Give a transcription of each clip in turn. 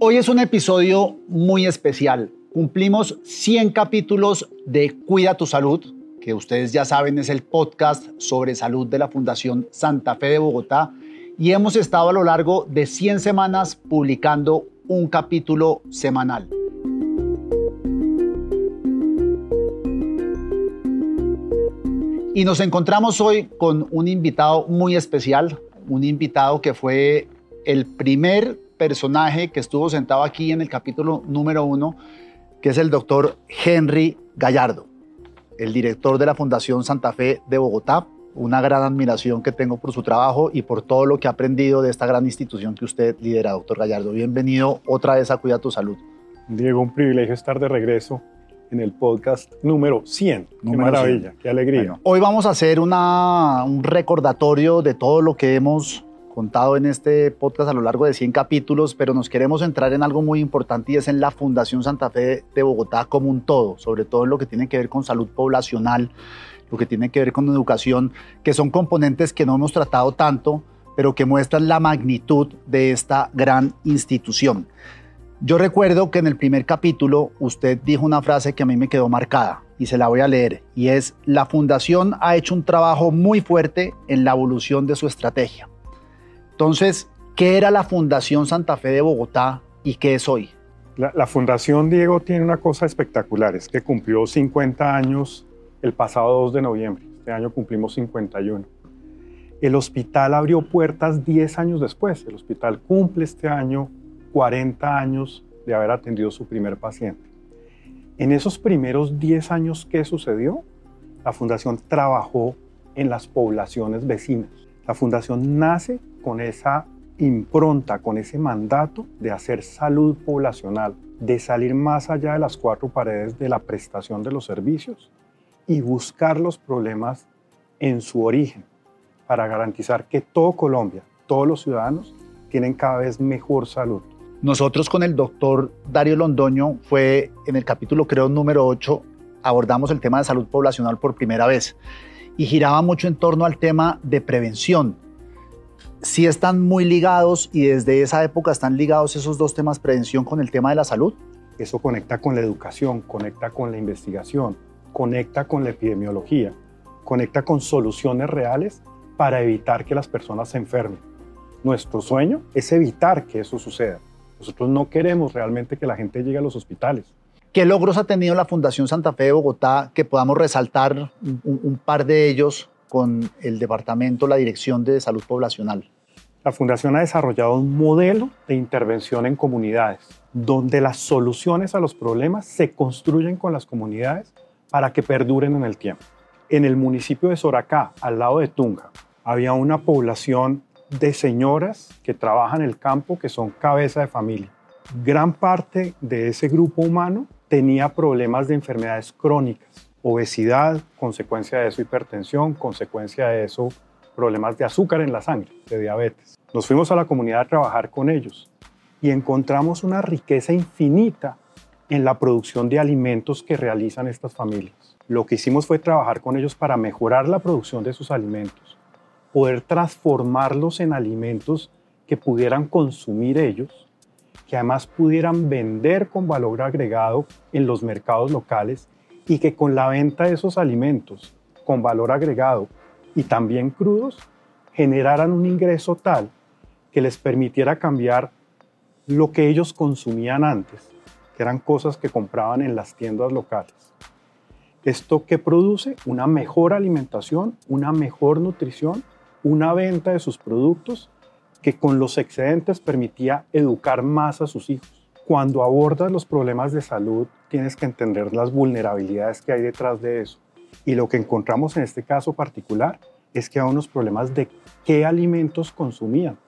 Hoy es un episodio muy especial. Cumplimos 100 capítulos de Cuida tu Salud, que ustedes ya saben es el podcast sobre salud de la Fundación Santa Fe de Bogotá, y hemos estado a lo largo de 100 semanas publicando un capítulo semanal. Y nos encontramos hoy con un invitado muy especial, un invitado que fue el primer personaje que estuvo sentado aquí en el capítulo número uno, que es el doctor Henry Gallardo, el director de la Fundación Santa Fe de Bogotá. Una gran admiración que tengo por su trabajo y por todo lo que ha aprendido de esta gran institución que usted lidera, doctor Gallardo. Bienvenido otra vez a Cuida tu Salud. Diego, un privilegio estar de regreso en el podcast número 100. qué maravilla, qué alegría. hoy vamos a hacer una, un recordatorio de todo lo que hemos contado en este podcast a lo largo de 100 capítulos, pero nos queremos entrar en algo muy importante y es en la Fundación Santa Fe de Bogotá como un todo, sobre todo en lo que tiene que ver con salud poblacional, lo que tiene que ver con educación, que son componentes que no hemos tratado tanto, pero que muestran la magnitud de esta gran institución. Yo recuerdo que en el primer capítulo usted dijo una frase que a mí me quedó marcada y se la voy a leer, y es, la fundación ha hecho un trabajo muy fuerte en la evolución de su estrategia. Entonces, ¿qué era la Fundación Santa Fe de Bogotá y qué es hoy? La, Fundación Diego tiene una cosa espectacular, es que cumplió 50 años el pasado 2 de noviembre. Este año cumplimos 51. El hospital abrió puertas 10 años después. El hospital cumple este año 40 años de haber atendido su primer paciente. En esos primeros 10 años, ¿qué sucedió? La fundación trabajó en las poblaciones vecinas. La fundación nace con esa impronta, con ese mandato de hacer salud poblacional, de salir más allá de las cuatro paredes de la prestación de los servicios y buscar los problemas en su origen para garantizar que todo Colombia, todos los ciudadanos, tienen cada vez mejor salud. Nosotros con el doctor Dario Londoño fue en el capítulo creo número 8, abordamos el tema de salud poblacional por primera vez y giraba mucho en torno al tema de prevención, sí están muy ligados y desde esa época están ligados esos dos temas, prevención con el tema de la salud. Eso conecta con la educación, conecta con la investigación, conecta con la epidemiología, conecta con soluciones reales para evitar que las personas se enfermen. Nuestro sueño es evitar que eso suceda. Nosotros no queremos realmente que la gente llegue a los hospitales. ¿Qué logros ha tenido la Fundación Santa Fe de Bogotá que podamos resaltar un, un par de ellos con el departamento, la Dirección de Salud Poblacional? La Fundación ha desarrollado un modelo de intervención en comunidades, donde las soluciones a los problemas se construyen con las comunidades para que perduren en el tiempo. En el municipio de Soracá, al lado de Tunja, había una población de señoras que trabajan en el campo que son cabeza de familia. Gran parte de ese grupo humano tenía problemas de enfermedades crónicas obesidad, consecuencia de eso hipertensión, consecuencia de eso problemas de azúcar en la sangre, de diabetes. Nos fuimos a la comunidad a trabajar con ellos y encontramos una riqueza infinita en la producción de alimentos que realizan estas familias. Lo que hicimos fue trabajar con ellos para mejorar la producción de sus alimentos, poder transformarlos en alimentos que pudieran consumir ellos, que además pudieran vender con valor agregado en los mercados locales y que con la venta de esos alimentos con valor agregado y también crudos generaran un ingreso tal que les permitiera cambiar lo que ellos consumían antes, que eran cosas que compraban en las tiendas locales. Esto que produce una mejor alimentación, una mejor nutrición, una venta de sus productos que con los excedentes permitía educar más a sus hijos cuando abordas los problemas de salud, tienes que entender las vulnerabilidades que hay detrás de eso. Y lo que encontramos en este caso particular es que hay unos problemas de qué alimentos consumían.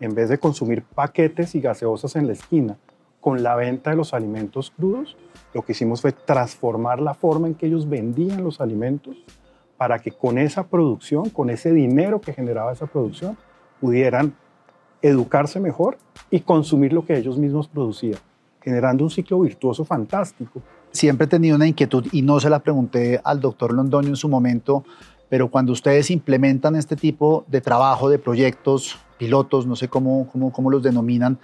En vez de consumir paquetes y gaseosas en la esquina, con la venta de los alimentos crudos, lo que hicimos fue transformar la forma en que ellos vendían los alimentos para que con esa producción, con ese dinero que generaba esa producción, pudieran educarse mejor y consumir lo que ellos mismos producían, generando un ciclo virtuoso fantástico. Siempre he tenido una inquietud y no se la pregunté al doctor Londoño en su momento, pero cuando ustedes implementan este tipo de trabajo, de proyectos, pilotos, no sé cómo, cómo, cómo los denominan,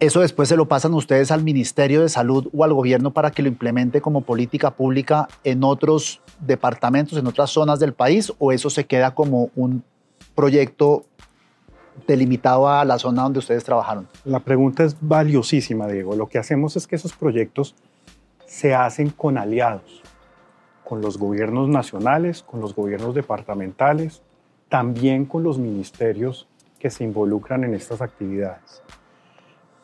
eso después se lo pasan ustedes al Ministerio de Salud o al gobierno para que lo implemente como política pública en otros departamentos, en otras zonas del país, o eso se queda como un proyecto delimitado a la zona donde ustedes trabajaron? La pregunta es valiosísima, Diego. Lo que hacemos es que esos proyectos se hacen con aliados, con los gobiernos nacionales, con los gobiernos departamentales, también con los ministerios que se involucran en estas actividades.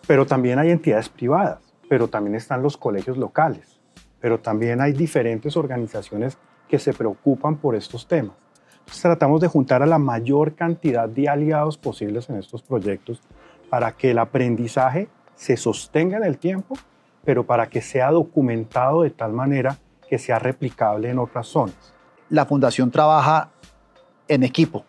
Pero también hay entidades privadas, pero también están los colegios locales, pero también hay diferentes organizaciones que se preocupan por estos temas. Tratamos de juntar a la mayor cantidad de aliados posibles en estos proyectos para que el aprendizaje se sostenga en el tiempo, pero para que sea documentado de tal manera que sea replicable en otras zonas. La fundación trabaja en equipo.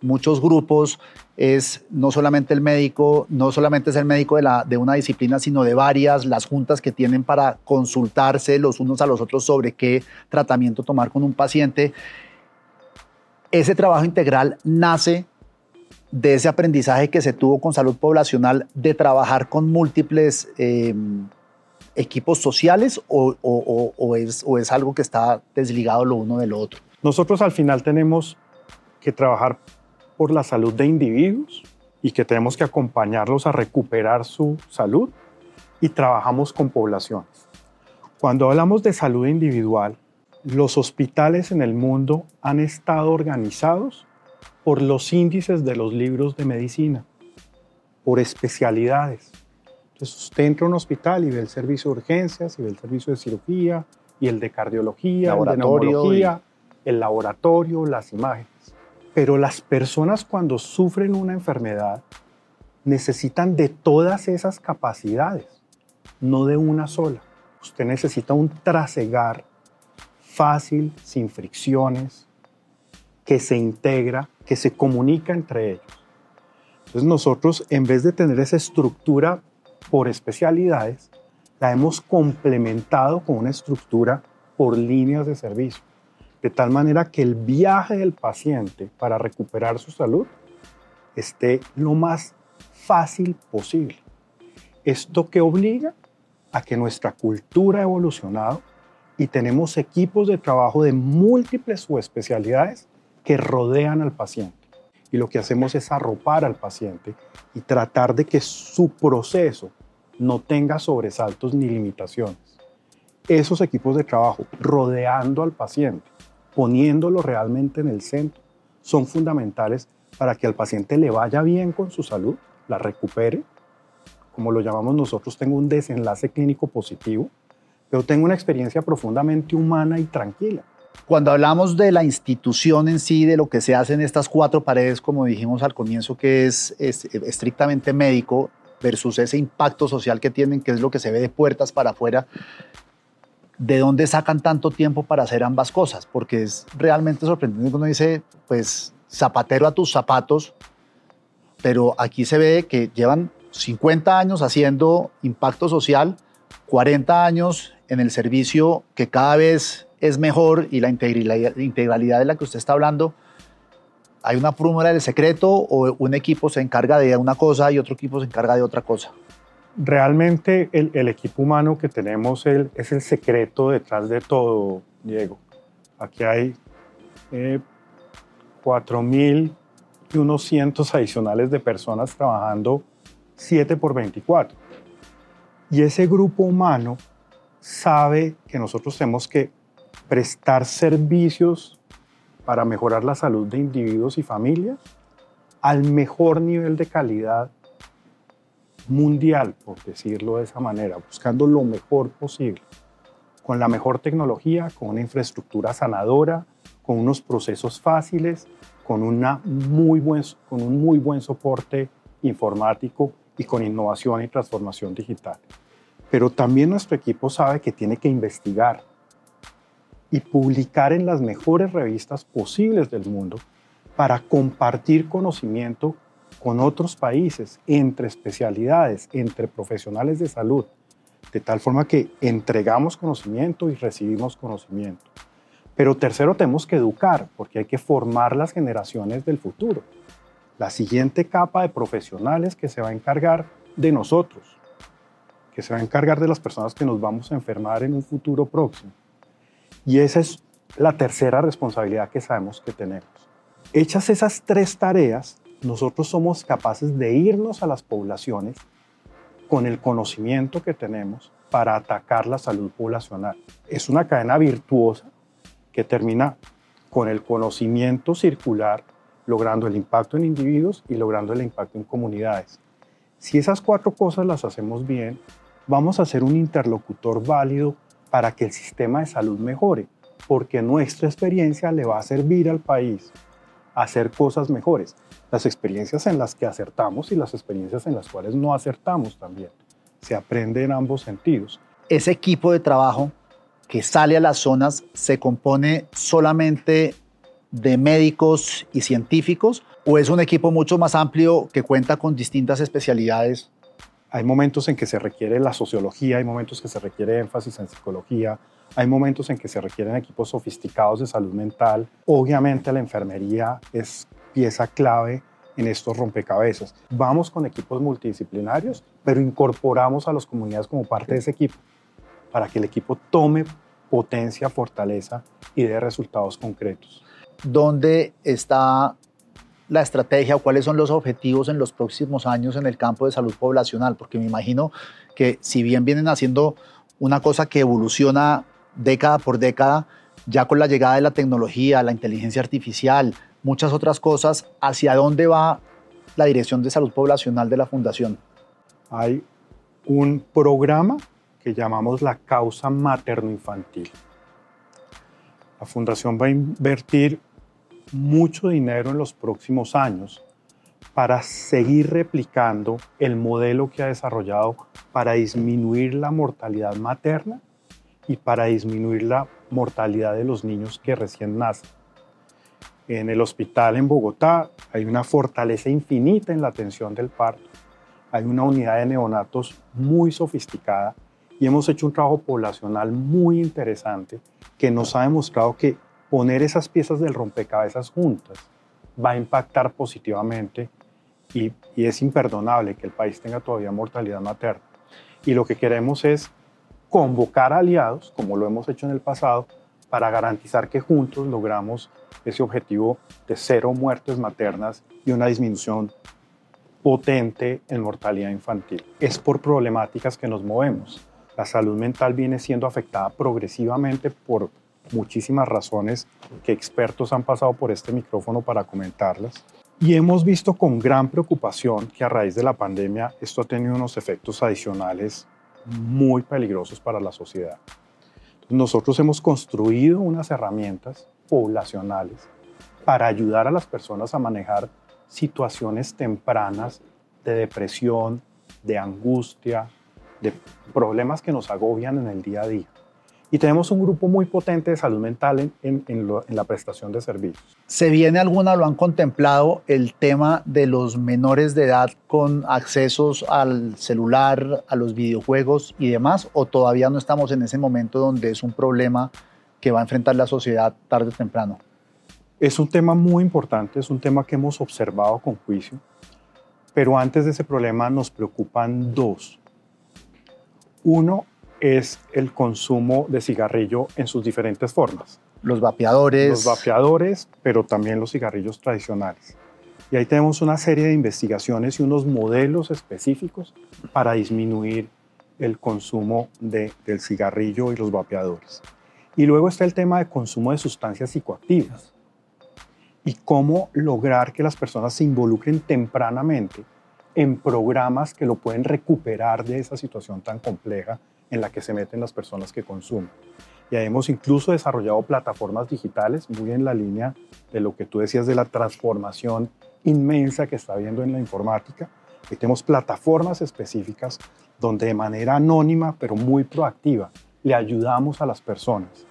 Muchos grupos es no solamente el médico, no solamente es el médico de, la, de una disciplina, sino de varias, las juntas que tienen para consultarse los unos a los otros sobre qué tratamiento tomar con un paciente ese trabajo integral nace de ese aprendizaje que se tuvo con salud poblacional de trabajar con múltiples em, equipos sociales o, es, o es algo que está desligado lo uno de lo otro? Nosotros al final tenemos que trabajar por la salud de individuos y que tenemos que acompañarlos a recuperar su salud y trabajamos con poblaciones. Cuando hablamos de salud individual, los hospitales en el mundo han estado organizados por los índices de los libros de medicina, por especialidades. Entonces usted entra a un hospital y ve el servicio de urgencias, y ve el servicio de cirugía, y el de cardiología, el de neumología, el laboratorio, las imágenes. Pero las personas cuando sufren una enfermedad necesitan de todas esas capacidades, no de una sola. Usted necesita un trasegar fácil, sin fricciones, que se integra, que se comunica entre ellos. Entonces nosotros, en vez de tener esa estructura por especialidades, la hemos complementado con una estructura por líneas de servicio, de tal manera que el viaje del paciente para recuperar su salud esté lo más fácil posible. Esto que obliga a que nuestra cultura ha evolucionado y tenemos equipos de trabajo de múltiples subespecialidades que rodean al paciente. Y lo que hacemos es arropar al paciente y tratar de que su proceso no tenga sobresaltos ni limitaciones. Esos equipos de trabajo rodeando al paciente, poniéndolo realmente en el centro, son fundamentales para que al paciente le vaya bien con su salud, la recupere, como lo llamamos nosotros, tenga un desenlace clínico positivo pero tengo una experiencia profundamente humana y tranquila. Cuando hablamos de la institución en sí, de lo que se hace en estas cuatro paredes, como dijimos al comienzo, que es, estrictamente médico versus ese impacto social que tienen, que es lo que se ve de puertas para afuera, ¿de dónde sacan tanto tiempo para hacer ambas cosas? Porque es realmente sorprendente cuando dice, pues, zapatero a tus zapatos, pero aquí se ve que llevan 50 años haciendo impacto social, 40 años en el servicio que cada vez es mejor y la integralidad, de la que usted está hablando, ¿hay una fórmula del secreto o un equipo se encarga de una cosa y otro equipo se encarga de otra cosa? Realmente el, equipo humano que tenemos es el secreto detrás de todo, Diego. Aquí hay eh, 4.000 y unos cientos adicionales de personas trabajando 7 por 24. Y ese grupo humano sabe que nosotros tenemos que prestar servicios para mejorar la salud de individuos y familias al mejor nivel de calidad mundial, por decirlo de esa manera, buscando lo mejor posible, con la mejor tecnología, con una infraestructura sanadora, con unos procesos fáciles, con, una muy buen, con un muy buen soporte informático y con innovación y transformación digital. Pero también nuestro equipo sabe que tiene que investigar y publicar en las mejores revistas posibles del mundo para compartir conocimiento con otros países, entre especialidades, entre profesionales de salud, de tal forma que entregamos conocimiento y recibimos conocimiento. Pero tercero, tenemos que educar, porque hay que formar las generaciones del futuro. La siguiente capa de profesionales que se va a encargar de nosotros, que se va a encargar de las personas que nos vamos a enfermar en un futuro próximo. Y esa es la tercera responsabilidad que sabemos que tenemos. Hechas esas tres tareas, nosotros somos capaces de irnos a las poblaciones con el conocimiento que tenemos para atacar la salud poblacional. Es una cadena virtuosa que termina con el conocimiento circular, logrando el impacto en individuos y logrando el impacto en comunidades. Si esas cuatro cosas las hacemos bien, vamos a ser un interlocutor válido para que el sistema de salud mejore, porque nuestra experiencia le va a servir al país a hacer cosas mejores. Las experiencias en las que acertamos y las experiencias en las cuales no acertamos también. Se aprende en ambos sentidos. Ese equipo de trabajo que sale a las zonas se compone solamente de médicos y científicos o es un equipo mucho más amplio que cuenta con distintas especialidades? Hay momentos en que se requiere la sociología, hay momentos que se requiere énfasis en psicología, hay momentos en que se requieren equipos sofisticados de salud mental. Obviamente la enfermería es pieza clave en estos rompecabezas. Vamos con equipos multidisciplinarios, pero incorporamos a las comunidades como parte de ese equipo para que el equipo tome potencia, fortaleza y dé resultados concretos. ¿Dónde está la estrategia o cuáles son los objetivos en los próximos años en el campo de salud poblacional? Porque me imagino que si bien vienen haciendo una cosa que evoluciona década por década, ya con la llegada de la tecnología, la inteligencia artificial, muchas otras cosas, ¿hacia dónde va la Dirección de Salud Poblacional de la Fundación? Hay un programa que llamamos la causa materno-infantil. La fundación va a invertir mucho dinero en los próximos años para seguir replicando el modelo que ha desarrollado para disminuir la mortalidad materna y para disminuir la mortalidad de los niños que recién nacen. En el hospital en Bogotá hay una fortaleza infinita en la atención del parto. Hay una unidad de neonatos muy sofisticada y hemos hecho un trabajo poblacional muy interesante que nos ha demostrado que poner esas piezas del rompecabezas juntas va a impactar positivamente y, es imperdonable que el país tenga todavía mortalidad materna. Y lo que queremos es convocar aliados, como lo hemos hecho en el pasado, para garantizar que juntos logramos ese objetivo de cero muertes maternas y una disminución potente en mortalidad infantil. Es por problemáticas que nos movemos la salud mental viene siendo afectada progresivamente por muchísimas razones que expertos han pasado por este micrófono para comentarlas. Y hemos visto con gran preocupación que a raíz de la pandemia esto ha tenido unos efectos adicionales muy peligrosos para la sociedad. nosotros hemos construido unas herramientas poblacionales para ayudar a las personas a manejar situaciones tempranas de depresión, de angustia, de problemas que nos agobian en el día a día. Y tenemos un grupo muy potente de salud mental en, la prestación de servicios. ¿Se viene alguna, lo han contemplado, el tema de los menores de edad con accesos al celular, a los videojuegos y demás? ¿O todavía no estamos en ese momento donde es un problema que va a enfrentar la sociedad tarde o temprano? Es un tema muy importante, es un tema que hemos observado con juicio, pero antes de ese problema nos preocupan dos. Uno es el consumo de cigarrillo en sus diferentes formas. Los vapeadores. Los vapeadores, pero también los cigarrillos tradicionales. Y ahí tenemos una serie de investigaciones y unos modelos específicos para disminuir el consumo de, del cigarrillo y los vapeadores. Y luego está el tema de consumo de sustancias psicoactivas y cómo lograr que las personas se involucren tempranamente en programas que lo pueden recuperar de esa situación tan compleja en la que se meten las personas que consumen. Y hemos incluso desarrollado plataformas digitales muy en la línea de lo que tú decías de la transformación inmensa que está habiendo en la informática. Y tenemos plataformas específicas donde de manera anónima pero muy proactiva le ayudamos a las personas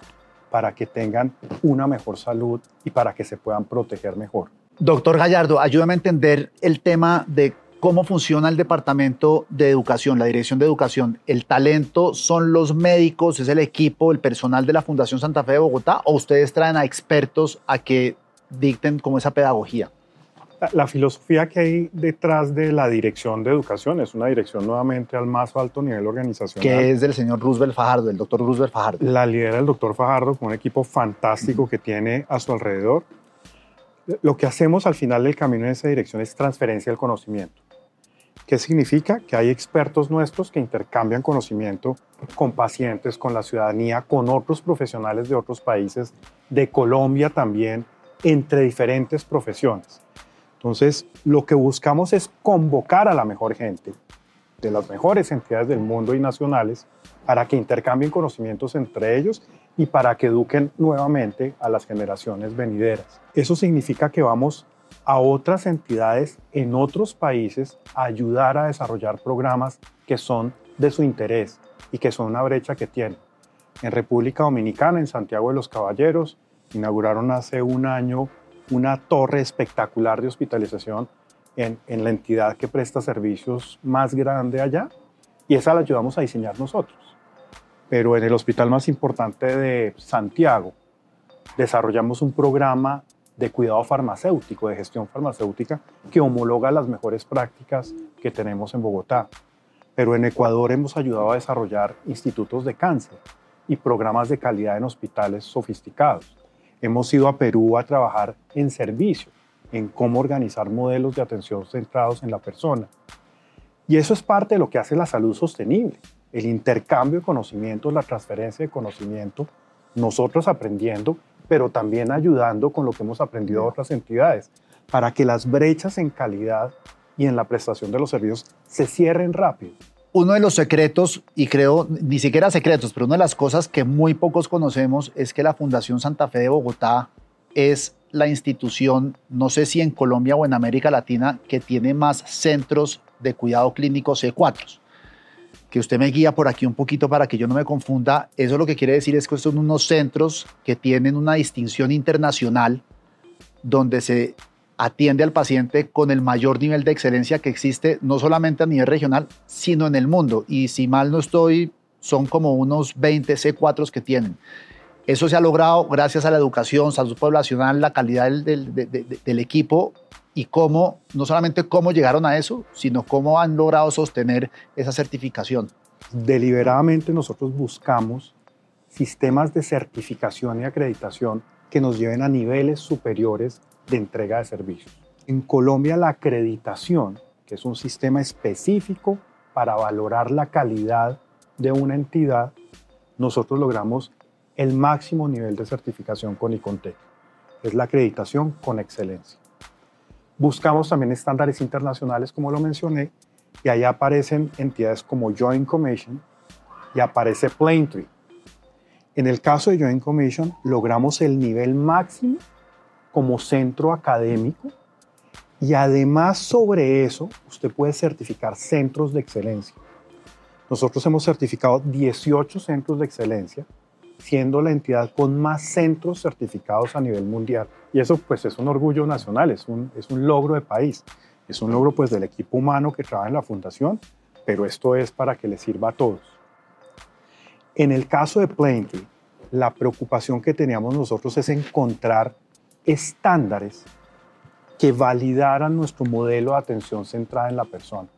para que tengan una mejor salud y para que se puedan proteger mejor. Doctor Gallardo, ayúdame a entender el tema de cómo funciona el departamento de educación, la dirección de educación. ¿El talento son los médicos, es el equipo, el personal de la Fundación Santa Fe de Bogotá o ustedes traen a expertos a que dicten como esa pedagogía? La, filosofía que hay detrás de la dirección de educación es una dirección nuevamente al más alto nivel organizacional. Que es del señor Roosevelt Fajardo, el doctor Roosevelt Fajardo. La lidera el doctor Fajardo con un equipo fantástico que tiene a su alrededor. Lo que hacemos al final del camino en esa dirección es transferencia del conocimiento. ¿Qué significa? Que hay expertos nuestros que intercambian conocimiento con pacientes, con la ciudadanía, con otros profesionales de otros países, de Colombia también, entre diferentes profesiones. Entonces, lo que buscamos es convocar a la mejor gente de las mejores entidades del mundo y nacionales para que intercambien conocimientos entre ellos y para que eduquen nuevamente a las generaciones venideras. Eso significa que vamos a otras entidades en otros países ayudar a desarrollar programas que son de su interés y que son una brecha que tienen. En República Dominicana, en Santiago de los Caballeros, inauguraron hace un año una torre espectacular de hospitalización en, en, la entidad que presta servicios más grande allá y esa la ayudamos a diseñar nosotros. Pero en el hospital más importante de Santiago desarrollamos un programa de cuidado farmacéutico, de gestión farmacéutica, que homologa las mejores prácticas que tenemos en Bogotá. Pero en Ecuador hemos ayudado a desarrollar institutos de cáncer y programas de calidad en hospitales sofisticados. Hemos ido a Perú a trabajar en servicio, en cómo organizar modelos de atención centrados en la persona. Y eso es parte de lo que hace la salud sostenible, el intercambio de conocimientos, la transferencia de conocimiento, nosotros aprendiendo pero también ayudando con lo que hemos aprendido de otras entidades, para que las brechas en calidad y en la prestación de los servicios se cierren rápido. Uno de los secretos, y creo ni siquiera secretos, pero una de las cosas que muy pocos conocemos es que la Fundación Santa Fe de Bogotá es la institución, no sé si en Colombia o en América Latina, que tiene más centros de cuidado clínico C4 que usted me guía por aquí un poquito para que yo no me confunda, eso lo que quiere decir es que son unos centros que tienen una distinción internacional donde se atiende al paciente con el mayor nivel de excelencia que existe, no solamente a nivel regional, sino en el mundo. Y si mal no estoy, son como unos 20 C4 que tienen. Eso se ha logrado gracias a la educación, salud poblacional, la calidad del, del equipo y cómo, no solamente cómo llegaron a eso, sino cómo han logrado sostener esa certificación. Deliberadamente nosotros buscamos sistemas de certificación y acreditación que nos lleven a niveles superiores de entrega de servicios. En Colombia la acreditación, que es un sistema específico para valorar la calidad de una entidad, nosotros logramos el máximo nivel de certificación con ICONTEC. Es la acreditación con excelencia. Buscamos también estándares internacionales, como lo mencioné, y ahí aparecen entidades como Joint Commission y aparece Plaintree. En el caso de Joint Commission, logramos el nivel máximo como centro académico y además sobre eso, usted puede certificar centros de excelencia. Nosotros hemos certificado 18 centros de excelencia siendo la entidad con más centros certificados a nivel mundial. Y eso pues es un orgullo nacional, es un, es un logro de país, es un logro pues del equipo humano que trabaja en la fundación, pero esto es para que le sirva a todos. En el caso de Plaintree, la preocupación que teníamos nosotros es encontrar estándares que validaran nuestro modelo de atención centrada en la persona.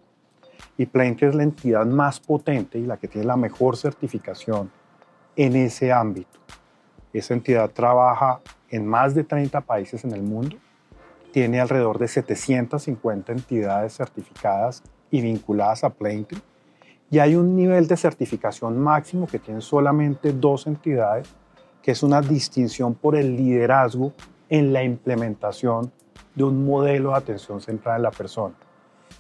Y Plaintree es la entidad más potente y la que tiene la mejor certificación en ese ámbito. Esa entidad trabaja en más de 30 países en el mundo, tiene alrededor de 750 entidades certificadas y vinculadas a Plaintree, y hay un nivel de certificación máximo que tienen solamente dos entidades, que es una distinción por el liderazgo en la implementación de un modelo de atención centrada en la persona.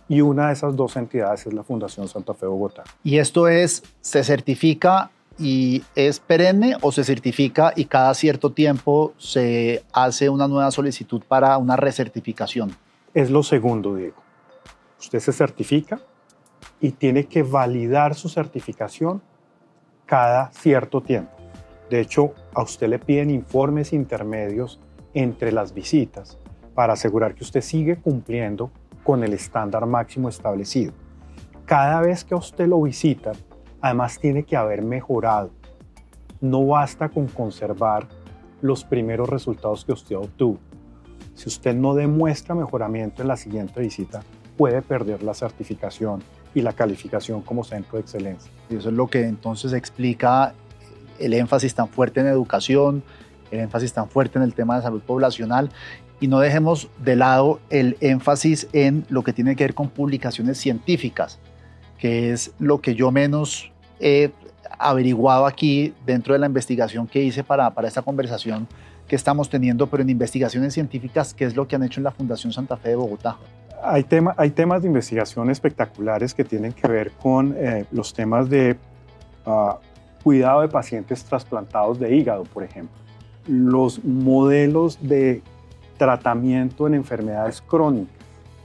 Y una de esas dos entidades es la Fundación Santa Fe Bogotá. Y esto es, se certifica y es perenne o se certifica y cada cierto tiempo se hace una nueva solicitud para una recertificación? Es lo segundo, Diego. Usted se certifica y tiene que validar su certificación cada cierto tiempo. De hecho, a usted le piden informes intermedios entre las visitas para asegurar que usted sigue cumpliendo con el estándar máximo establecido. Cada vez que a usted lo visitan, Además tiene que haber mejorado. No basta con conservar los primeros resultados que usted obtuvo. Si usted no demuestra mejoramiento en la siguiente visita, puede perder la certificación y la calificación como centro de excelencia. Y eso es lo que entonces explica el énfasis tan fuerte en educación, el énfasis tan fuerte en el tema de salud poblacional y no dejemos de lado el énfasis en lo que tiene que ver con publicaciones científicas, que es lo que yo menos he averiguado aquí dentro de la investigación que hice para, para esta conversación que estamos teniendo, pero en investigaciones científicas, ¿qué es lo que han hecho en la Fundación Santa Fe de Bogotá? Hay, tema, hay temas de investigación espectaculares que tienen que ver con eh, los temas de ah, cuidado de pacientes trasplantados de hígado, por ejemplo. Los modelos de tratamiento en enfermedades crónicas,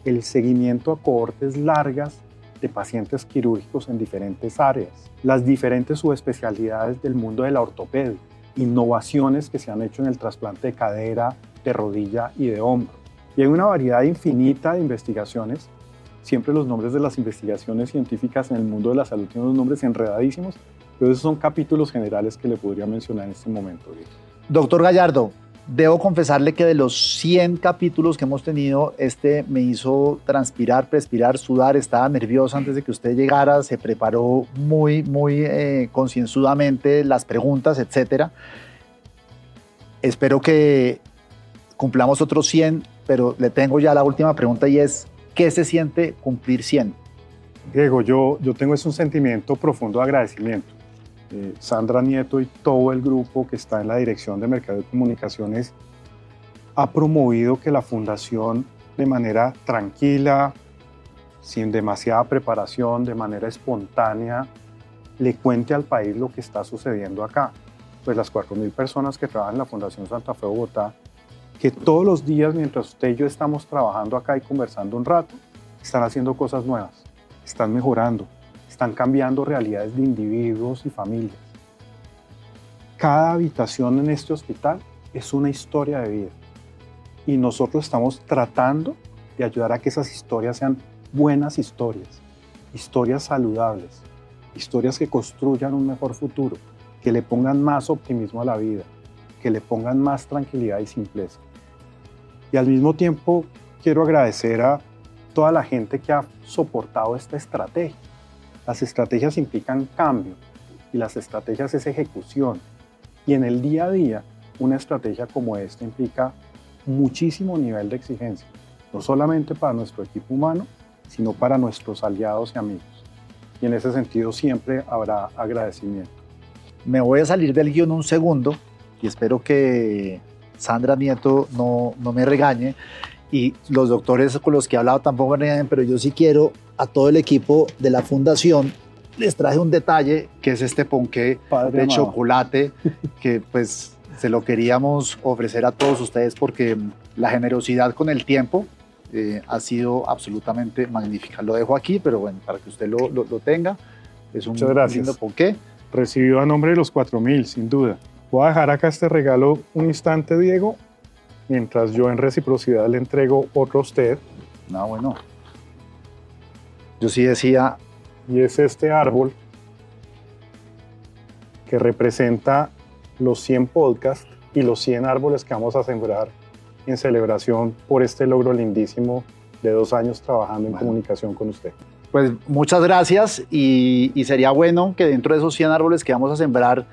el seguimiento a cohortes largas de pacientes quirúrgicos en diferentes áreas, las diferentes subespecialidades del mundo de la ortopedia, innovaciones que se han hecho en el trasplante de cadera, de rodilla y de hombro. Y hay una variedad infinita de investigaciones. Siempre los nombres de las investigaciones científicas en el mundo de la salud tienen unos nombres enredadísimos, pero esos son capítulos generales que le podría mencionar en este momento. Doctor Gallardo, Debo confesarle que de los 100 capítulos que hemos tenido, este me hizo transpirar, perspirar, sudar, estaba nervioso antes de que usted llegara, se preparó muy, muy eh, concienzudamente las preguntas, etc. Espero que cumplamos otros 100, pero le tengo ya la última pregunta y es, ¿qué se siente cumplir 100? Diego, yo, yo tengo ese un sentimiento profundo de agradecimiento eh, Sandra Nieto y todo el grupo que está en la Dirección de Mercado y Comunicaciones ha promovido que la fundación de manera tranquila, sin demasiada preparación, de manera espontánea, le cuente al país lo que está sucediendo acá. Pues las 4.000 personas que trabajan en la Fundación Santa Fe Bogotá, que todos los días mientras usted y yo estamos trabajando acá y conversando un rato, están haciendo cosas nuevas, están mejorando, están cambiando realidades de individuos y familias. Cada habitación en este hospital es una historia de vida y nosotros estamos tratando de ayudar a que esas historias sean buenas historias, historias saludables, historias que construyan un mejor futuro, que le pongan más optimismo a la vida, que le pongan más tranquilidad y simpleza. Y al mismo tiempo quiero agradecer a toda la gente que ha soportado esta estrategia las estrategias implican cambio y las estrategias es ejecución. Y en el día a día, una estrategia como esta implica muchísimo nivel de exigencia, no solamente para nuestro equipo humano, sino para nuestros aliados y amigos. Y en ese sentido siempre habrá agradecimiento. Me voy a salir del guion un segundo y espero que Sandra Nieto no, no me regañe y los doctores con los que he hablado tampoco me regañen, pero yo sí quiero a todo el equipo de la fundación les traje un detalle que es este ponqué de chocolate que pues se lo queríamos ofrecer a todos ustedes porque la generosidad con el tiempo eh, ha sido absolutamente magnífica. Lo dejo aquí, pero bueno, para que usted lo, lo, tenga. Es un Muchas gracias. lindo ponqué. Recibido a nombre de los 4000, sin duda. Voy a dejar acá este regalo un instante, Diego, mientras yo en reciprocidad le entrego otro a usted. No, bueno. Yo sí decía... Y es este árbol que representa los 100 podcasts y los 100 árboles que vamos a sembrar en celebración por este logro lindísimo de dos años trabajando en comunicación con usted. Pues muchas gracias y, y, sería bueno que dentro de esos 100 árboles que vamos a sembrar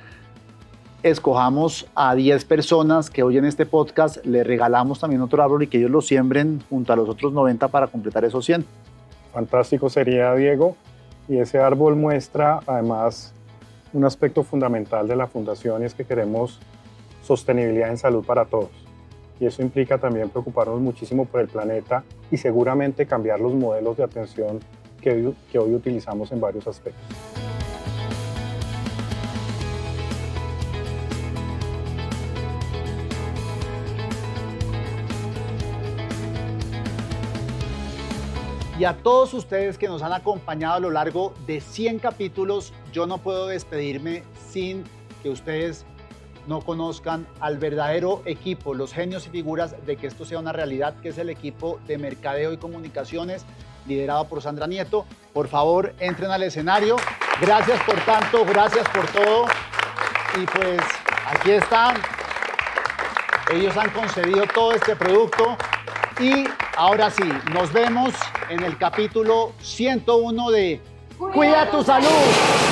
escojamos a 10 personas que oyen este podcast, le regalamos también otro árbol y que ellos lo siembren junto a los otros 90 para completar esos 100 fantástico sería, Diego. Y ese árbol muestra además un aspecto fundamental de la fundación es que queremos sostenibilidad en salud para todos. Y eso implica también preocuparnos muchísimo por el planeta y seguramente cambiar los modelos de atención que hoy utilizamos en varios aspectos. Y a todos ustedes que nos han acompañado a lo largo de 100 capítulos, yo no puedo despedirme sin que ustedes no conozcan al verdadero equipo, los genios y figuras de que esto sea una realidad, que es el equipo de mercadeo y comunicaciones liderado por Sandra Nieto. Por favor, entren al escenario. Gracias por tanto, gracias por todo. Y pues aquí están Ellos han concebido todo este producto y ahora sí, nos vemos en el capítulo 101 de Cuida tu salud.